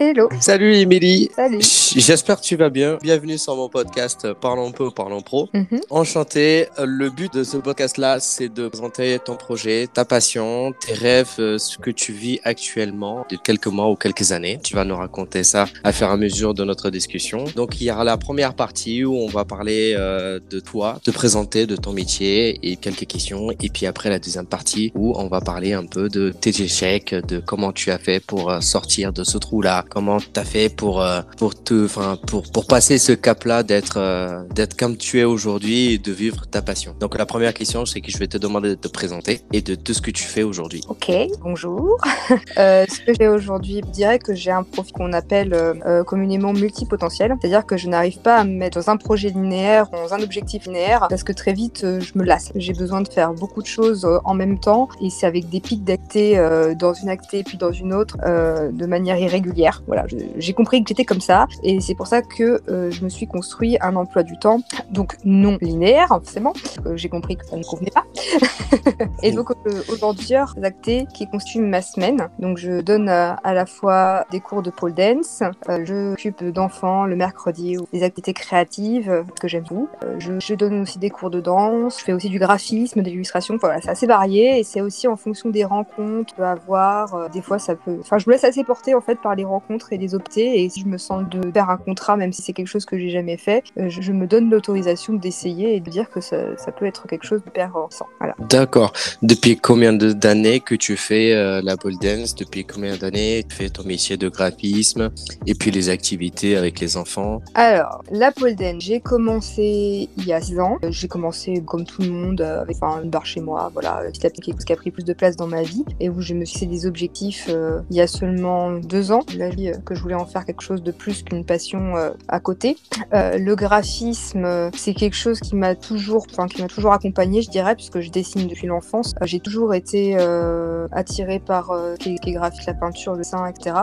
Hello. Salut Émilie. Salut. J'espère que tu vas bien. Bienvenue sur mon podcast Parlons peu, parlons pro. Mhm. Enchanté. Le but de ce podcast-là, c'est de présenter ton projet, ta passion, tes rêves, euh, ce que tu vis actuellement de quelques mois ou quelques années. Tu vas nous raconter ça à faire à mesure de notre discussion. Donc, il y aura la première partie où on va parler euh, de toi, te présenter de ton métier et quelques questions. Et puis après, la deuxième partie où on va parler un peu de tes échecs, de comment tu as fait pour euh, sortir de ce trou-là, comment tu as fait pour, euh, pour te, enfin, pour, pour passer ce cap-là d'être, euh, d'être comme tu es aujourd'hui et de vivre ta passion. Donc, la première question, c'est que je vais te demander de te présenter et de tout ce que tu fais aujourd'hui. Ok, bonjour. Euh, ce que j'ai aujourd'hui, je dirais que j'ai un profil qu'on appelle euh, communément multipotentiel, c'est-à-dire que je n'arrive pas à me mettre dans un projet linéaire, dans un objectif linéaire, parce que très vite, je me lasse. J'ai besoin de faire beaucoup de choses en même temps, et c'est avec des pics d'acté dans une acté puis dans une autre, de manière irrégulière. Voilà, j'ai compris que j'étais comme ça, et c'est pour ça que euh, je me suis construit un emploi du temps, donc non linéaire, forcément. Euh, j'ai compris que ça ne convenait pas. Et donc euh, aujourd'hui, actés qui constituent ma semaine. Donc je donne euh, à la fois des cours de pole dance, euh, je m'occupe d'enfants le mercredi ou des activités créatives que j'aime beaucoup. Je, donne aussi des cours de danse, je fais aussi du graphisme, de l'illustration. Enfin, Voilà, c'est assez varié et c'est aussi en fonction des rencontres que avoir. euh, des fois ça peut. Enfin, je me laisse assez porter en fait par les rencontres et les optés. Et si je me sens de faire un contrat, même si c'est quelque chose que j'ai jamais fait, euh, je, je me donne l'autorisation d'essayer et de dire que ça, ça peut être quelque chose de hyper renforçant. Voilà. D'accord. Depuis combien d'années que tu fais euh, la pole dance? Depuis combien d'années tu fais ton métier de graphisme et puis les activités avec les enfants? Alors, la pole dance, j'ai commencé il y a 6 ans. Euh, J'ai commencé comme tout le monde avec enfin, une barre chez moi, voilà, petit à petit, quelque chose qui a pris plus de place dans ma vie et où je me suis fait des objectifs euh, il y a seulement deux ans. La vie, euh, que je voulais en faire quelque chose de plus qu'une passion euh, à côté. Euh, le graphisme, c'est quelque chose qui m'a toujours, enfin, qui m'a toujours accompagné, je dirais, puisque je dessine depuis l'enfance. J'ai toujours été attirée par les, les graphiques, la peinture, le dessin, etc.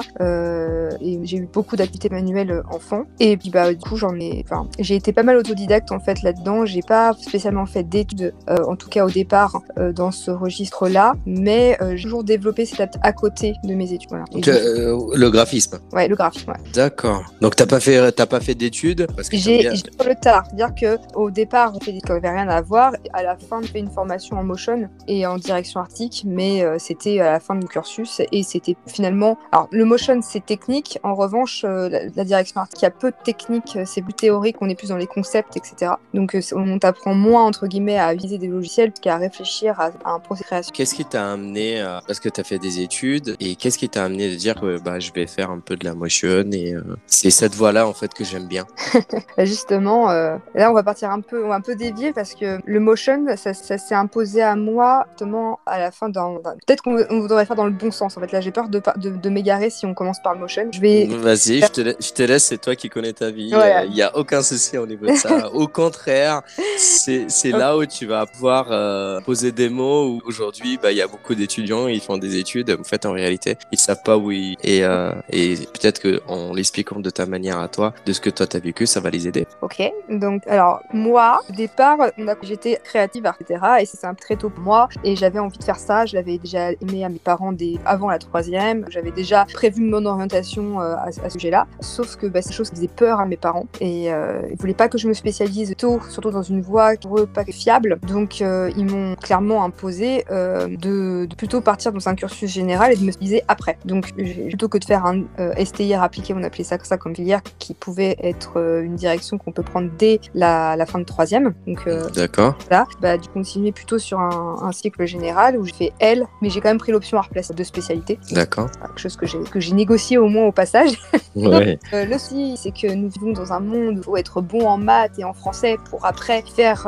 Et j'ai eu beaucoup d'activités manuelles enfant. Et puis bah du coup j'en ai, enfin j'ai été pas mal autodidacte en fait là-dedans. J'ai pas spécialement fait d'études, euh, en tout cas au départ euh, dans ce registre-là, mais euh, j'ai toujours développé cette à côté de mes études. Voilà. Donc, Le graphisme. Ouais, le graphisme. Ouais. D'accord. Donc t'as pas fait, t'as pas fait d'études parce que t'aimes J'ai bien- j'ai sur le tard, c'est-à-dire que au départ on fait des trucs qui n'avaient rien à voir. À la fin on fait une formation en motion et en direction artistique, mais euh, c'était à la fin de mon cursus et c'était finalement. Alors le motion c'est technique, en revanche euh, la, la direction artistique il y a peu de technique, euh, c'est plus théorique, on est plus dans les concepts, etc. Donc euh, on t'apprend moins entre guillemets à utiliser des logiciels qu'à réfléchir à, à un processus de création. Qu'est-ce qui t'a amené, à- parce que tu as fait des études, et qu'est-ce qui t'a amené de dire que bah, je vais faire un peu de la motion et euh, c'est cette voie-là en fait que j'aime bien. Bah, Justement, euh, là on va partir un peu, on va un peu dévier parce que le motion, ça, ça s'est imposé à moi justement à la fin d'un. Peut-être qu'on on devrait faire dans le bon sens. En fait, là j'ai peur de, de, de m'égarer si on commence par le motion. Je vais. Vas-y, je te, la- je te laisse, c'est toi qui connais ta vie. Il n'y a aucun souci au niveau de ça. au contraire, c'est c'est là où tu vas pouvoir euh, poser des mots où aujourd'hui, bah, il y a beaucoup d'étudiants, ils font des études, en fait, en réalité, ils savent pas où ils... Et, euh, et peut-être qu'en l'expliquant de ta manière à toi, de ce que toi t'as vécu, ça va les aider. Ok. Donc, alors moi, au départ, j'étais créative, etc. Et c'est un très tôt pour moi. Et j'avais envie de faire ça. Je l'avais déjà aimé à mes parents dès avant la troisième. J'avais déjà prévu mon orientation euh, à, ce sujet-là. Sauf que bah, c'est des choses qui faisaient peur à mes parents. Et euh, ils voulaient pas que je me spécialise tôt, surtout dans une voie pour eux pas fiable. Donc, euh, ils m'ont clairement imposé euh, de, de plutôt partir dans un cursus général et de me spécialiser après. Donc, plutôt que de faire un euh, STIR appliqué, on appelait ça, ça comme filière, qui pouvait être euh, une direction qu'on peut prendre dès la, la fin de troisième. Donc, euh, D'accord voilà, bah, de continuer plutôt sur un, un cycle général où j'ai fait L, mais j'ai quand même pris l'option art place de spécialité, D'accord. quelque chose que j'ai que j'ai négocié au moins au passage. Ouais. Euh, le souci, c'est que nous vivons dans un monde où il faut être bon en maths et en français pour après faire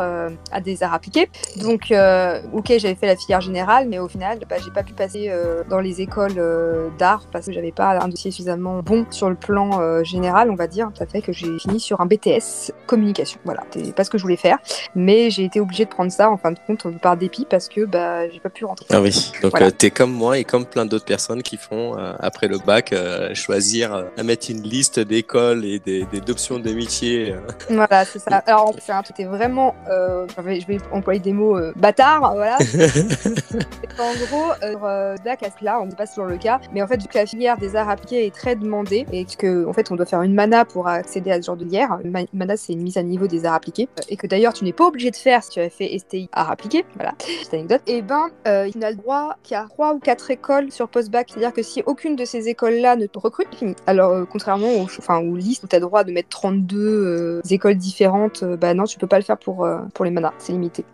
à des arts appliqués. Donc, ok, j'avais fait la filière générale, mais au final, bah, j'ai pas pu passer dans les écoles d'art parce que j'avais pas un dossier suffisamment bon sur le plan euh, général, on va dire. Ça fait que j'ai fini sur un BTS communication. Voilà, c'est pas ce que je voulais faire, mais j'ai été obligée de prendre ça en fin de compte par dépit parce que bah, j'ai pas pu rentrer. Ah oui, donc Voilà. euh, t'es comme moi et comme plein d'autres personnes qui font, euh, après le bac, euh, choisir, euh, à mettre une liste d'écoles et des, des d'options de métiers. euh. Voilà, c'est ça. Alors, c'est un truc vraiment, euh, je, vais, je vais employer des mots euh, bâtards, voilà. en gros, euh, sur, euh, DAC, à ce là on ne pas toujours le cas, mais en fait, vu que la filière des arts appliqués est très demandé et que en fait on doit faire une mana pour accéder à ce genre de lière. Une mana c'est une mise à niveau des arts appliqués et que d'ailleurs tu n'es pas obligé de faire si tu avais fait STI arts appliqués. Voilà, petite anecdote. Et ben euh, il n'a le droit qu'à trois ou quatre écoles sur post-bac, c'est-à-dire que si aucune de ces écoles-là ne te recrute. Alors euh, contrairement aux, enfin, listes où tu as le droit de mettre 32 euh, écoles différentes, bah non tu peux pas le faire pour pour les manas, c'est limité.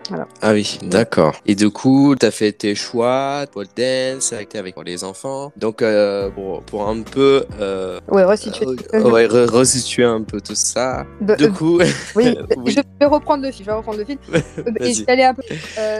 Ah oui, d'accord. Et du coup tu as fait tes choix, pole dance, avec, avec les enfants. Donc pour, pour un peu ouais resituer, ouais, resituer un peu tout ça. du coup, oui, je vais reprendre le fil. Je vais reprendre le fil. et un peu.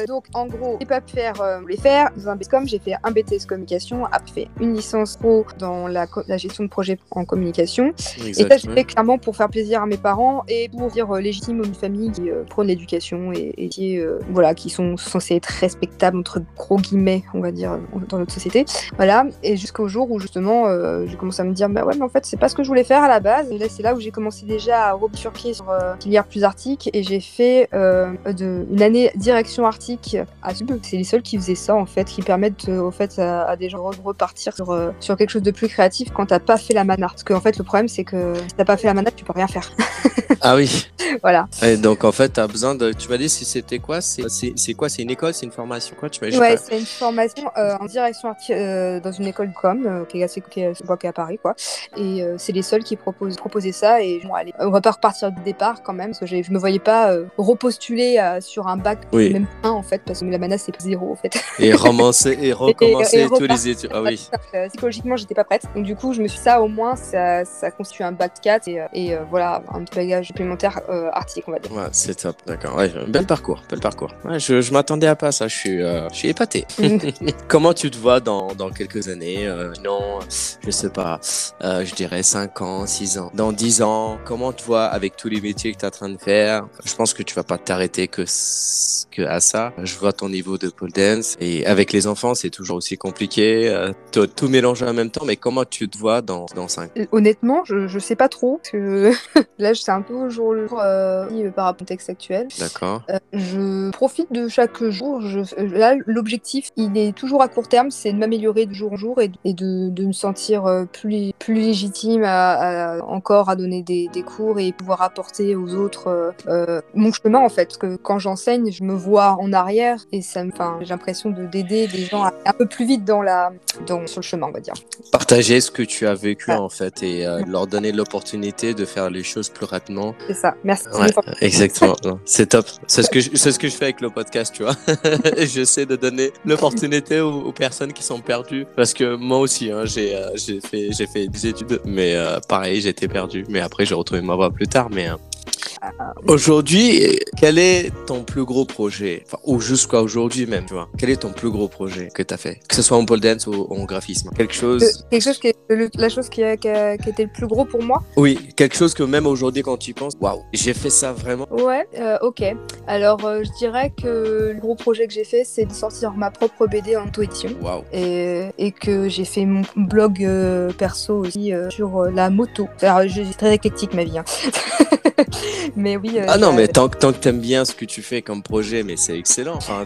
donc en gros, j'ai pas pu faire, euh, les faire dans un BTS j'ai fait un BTS communication, après fait une licence pro dans la, la gestion de projet en communication. Et ça, j'ai fait clairement pour faire plaisir à mes parents et pour dire euh, légitime aux familles qui euh, prônent l'éducation et, qui, voilà, qui sont censés être respectables, entre gros guillemets, on va dire, dans notre société. Voilà. Et jusqu'au jour où justement, j'ai commencé à me dire, bah ouais, mais en fait, c'est pas ce que je voulais faire à la base. Et là, c'est là où j'ai commencé déjà à rebifurquer sur filière plus arctique et j'ai fait de, une année direction arctique à Sub. C'est les seuls qui faisaient ça en fait, qui permettent au fait à, des gens de repartir sur, euh, sur quelque chose de plus créatif quand t'as pas fait la mana. Parce qu'en fait le problème c'est que si t'as pas fait la mana tu peux rien faire. ah oui. voilà. Et donc en fait t'as besoin de. Tu m'as dit si c'était quoi? C'est quoi? C'est une école? C'est une formation? Quoi tu Ouais c'est une formation euh, en direction euh, dans une école de com qui est assez qui est, à Paris quoi. Et c'est les seuls qui proposent proposer ça et bon allez on va pas repartir du départ quand même parce que je me voyais pas repostuler sur un bac même un en fait parce que la mana c'est zéro en fait. Et romancer et recommencer tous les études. Ah oui. Euh, psychologiquement, j'étais pas prête. Donc du coup, je me suis ça au moins, ça, ça constitue un bac 4 et, et euh, voilà, un petit bagage supplémentaire euh, artistique, on va dire. Ouais, c'est top, d'accord. Ouais, bel parcours, bel parcours. Ouais, je, je m'attendais à pas ça, je suis, je suis épaté. Comment tu te vois dans, dans quelques années Non, je sais pas, je dirais 5 ans, 6 ans. Dans 10 ans, comment tu te vois avec tous les métiers que tu es en train de faire? Je pense que tu vas pas t'arrêter que, que à ça. Je vois ton niveau de pole dance et avec les enfants, c'est toujours aussi compliqué. Euh, tout mélanger en même temps, mais comment tu te vois dans, dans 5 euh, Honnêtement, je, je sais pas trop. que là, c'est un peu au jour le jour euh, par rapport au contexte actuel. D'accord. je profite de chaque jour. Je, là, l'objectif, il est toujours à court terme, c'est de m'améliorer de jour en jour et, et de, de, me sentir plus, plus légitime à, encore à donner des, des, cours et pouvoir apporter aux autres mon chemin en fait. Parce que quand j'enseigne, je me vois en arrière et ça me, j'ai l'impression de d'aider les gens à, un peu plus vite dans la, dans, sur le chemin, on va dire. Partager ce que tu as vécu en fait et euh, leur donner l'opportunité de faire les choses plus rapidement. C'est ça. Merci. exactement. c'est top. C'est ce que c'est ce que je fais avec le podcast, tu vois. J'essaie de donner l'opportunité aux, personnes qui sont perdues parce que moi aussi, hein, j'ai euh, j'ai j'ai fait des études, mais euh, pareil, j'étais perdu. Mais après, j'ai retrouvé ma voie plus tard, mais Aujourd'hui, quel est ton plus gros projet? Enfin, Ou jusqu'à aujourd'hui même, tu vois. Quel est ton plus gros projet que tu as fait? Que ce soit en pole dance ou en graphisme? Quelque chose... quelque chose qui est, la chose qui a, qui, a, été le plus gros pour moi Oui, quelque chose que même aujourd'hui quand tu y penses, waouh, j'ai fait ça vraiment Ouais, euh, ok. Alors, euh, je dirais que le gros projet que j'ai fait, c'est de sortir ma propre BD en auto-édition. Waouh. Et, et, que j'ai fait mon blog euh, perso aussi sur la moto. Alors, c'est très éclectique ma vie. Hein. mais oui. Euh, ah non, mais tant, tant que t'aimes bien ce que tu fais comme projet, mais c'est excellent. Enfin,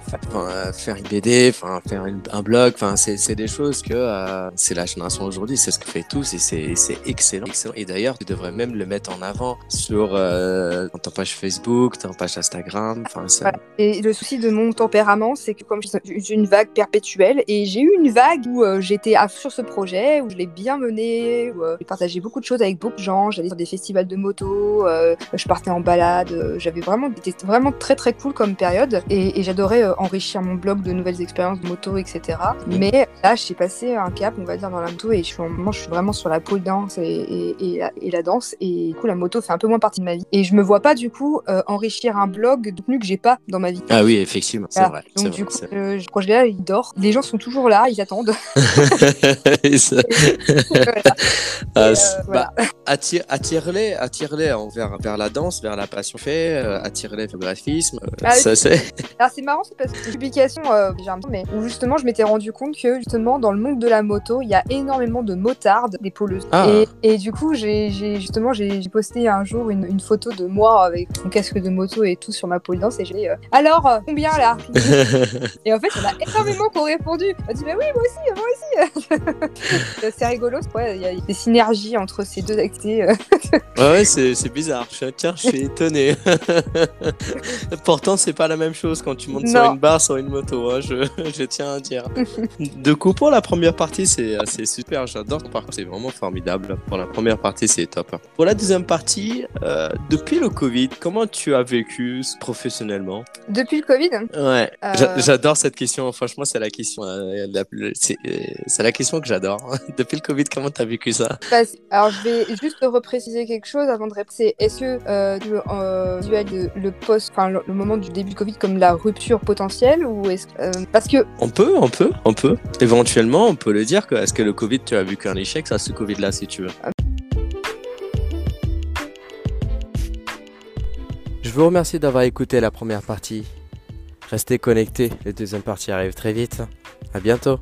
faire une BD, enfin, faire un blog, enfin, c'est des choses que euh, c'est la génération aujourd'hui, c'est ce que fait tous et c'est excellent, excellent. Et d'ailleurs, tu devrais même le mettre en avant sur euh, ton page Facebook, ton page Instagram. Enfin, ça... Et le souci de mon tempérament, c'est que comme j'ai une vague perpétuelle et j'ai eu une vague où j'étais sur ce projet, où je l'ai bien mené, où j'ai partagé beaucoup de choses avec beaucoup de gens, j'allais sur des festivals de moto, je partais en balade. Euh, j'avais vraiment, c'était vraiment très très cool comme période et, j'adorais euh, enrichir mon blog de nouvelles expériences de moto, etc. Mais là, j'ai passé un cap, on va dire, dans la moto et je suis, moment, je suis vraiment sur la pole danse et, et, la, danse et du coup, la moto fait un peu moins partie de ma vie. Et je me vois pas du coup euh, enrichir un blog de contenu que j'ai pas dans ma vie. Ah oui, effectivement, c'est vrai. Donc du coup, le projet-là, il dort. Les gens sont toujours là, ils attendent. ah, bah, attire, attire-les, attire-les vers, vers la danse, vers la passion fait, euh, attire-les vers le graphisme. euh, Ah, ça, c'est... Alors c'est marrant, c'est parce que publication, euh, j'ai un mais où justement je m'étais rendu compte que justement dans le monde de la moto, il y a énormément de motardes, des poleuses. Ah. Et, et du coup, j'ai j'ai- justement j'ai posté un jour une, une photo de moi avec mon casque de moto et tout sur ma pole dance et j'ai dit euh, alors combien là? Et en fait, il y en a énormément qui ont répondu. On dit mais oui, moi aussi, moi aussi. c'est rigolo, ouais, il y a des synergies entre ces deux activités. Ouais, ouais, c'est, c'est bizarre. Je, tiens, je suis étonné. Pourtant, c'est pas la même chose quand tu montes sur une barre, sur une moto. hein, je, je tiens à dire. De coup, pour la première partie, c'est, c'est super. J'adore. Par contre, c'est vraiment formidable. Pour la première partie, c'est top. Pour la deuxième partie, euh, depuis le Covid, comment tu as vécu professionnellement? Depuis le Covid, Ouais, Euh. J'a- j'adore cette question. Franchement, c'est la question, euh, c'est, euh, la question que j'adore. Depuis le Covid, comment t'as vécu ça? Alors je vais juste repréciser quelque chose avant de répondre. C'est est-ce que euh, tu euh, visualises le, post, enfin le, le moment du début du Covid comme la rupture potentielle ou est-ce que euh, parce que On peut, on peut, on peut. Éventuellement, on peut le dire que est-ce que le Covid, tu as vu qu'un échec, ça, ce Covid-là, si tu veux? Je vous remercie d'avoir écouté la première partie. Restez connectés, la deuxième partie arrive très vite. À bientôt.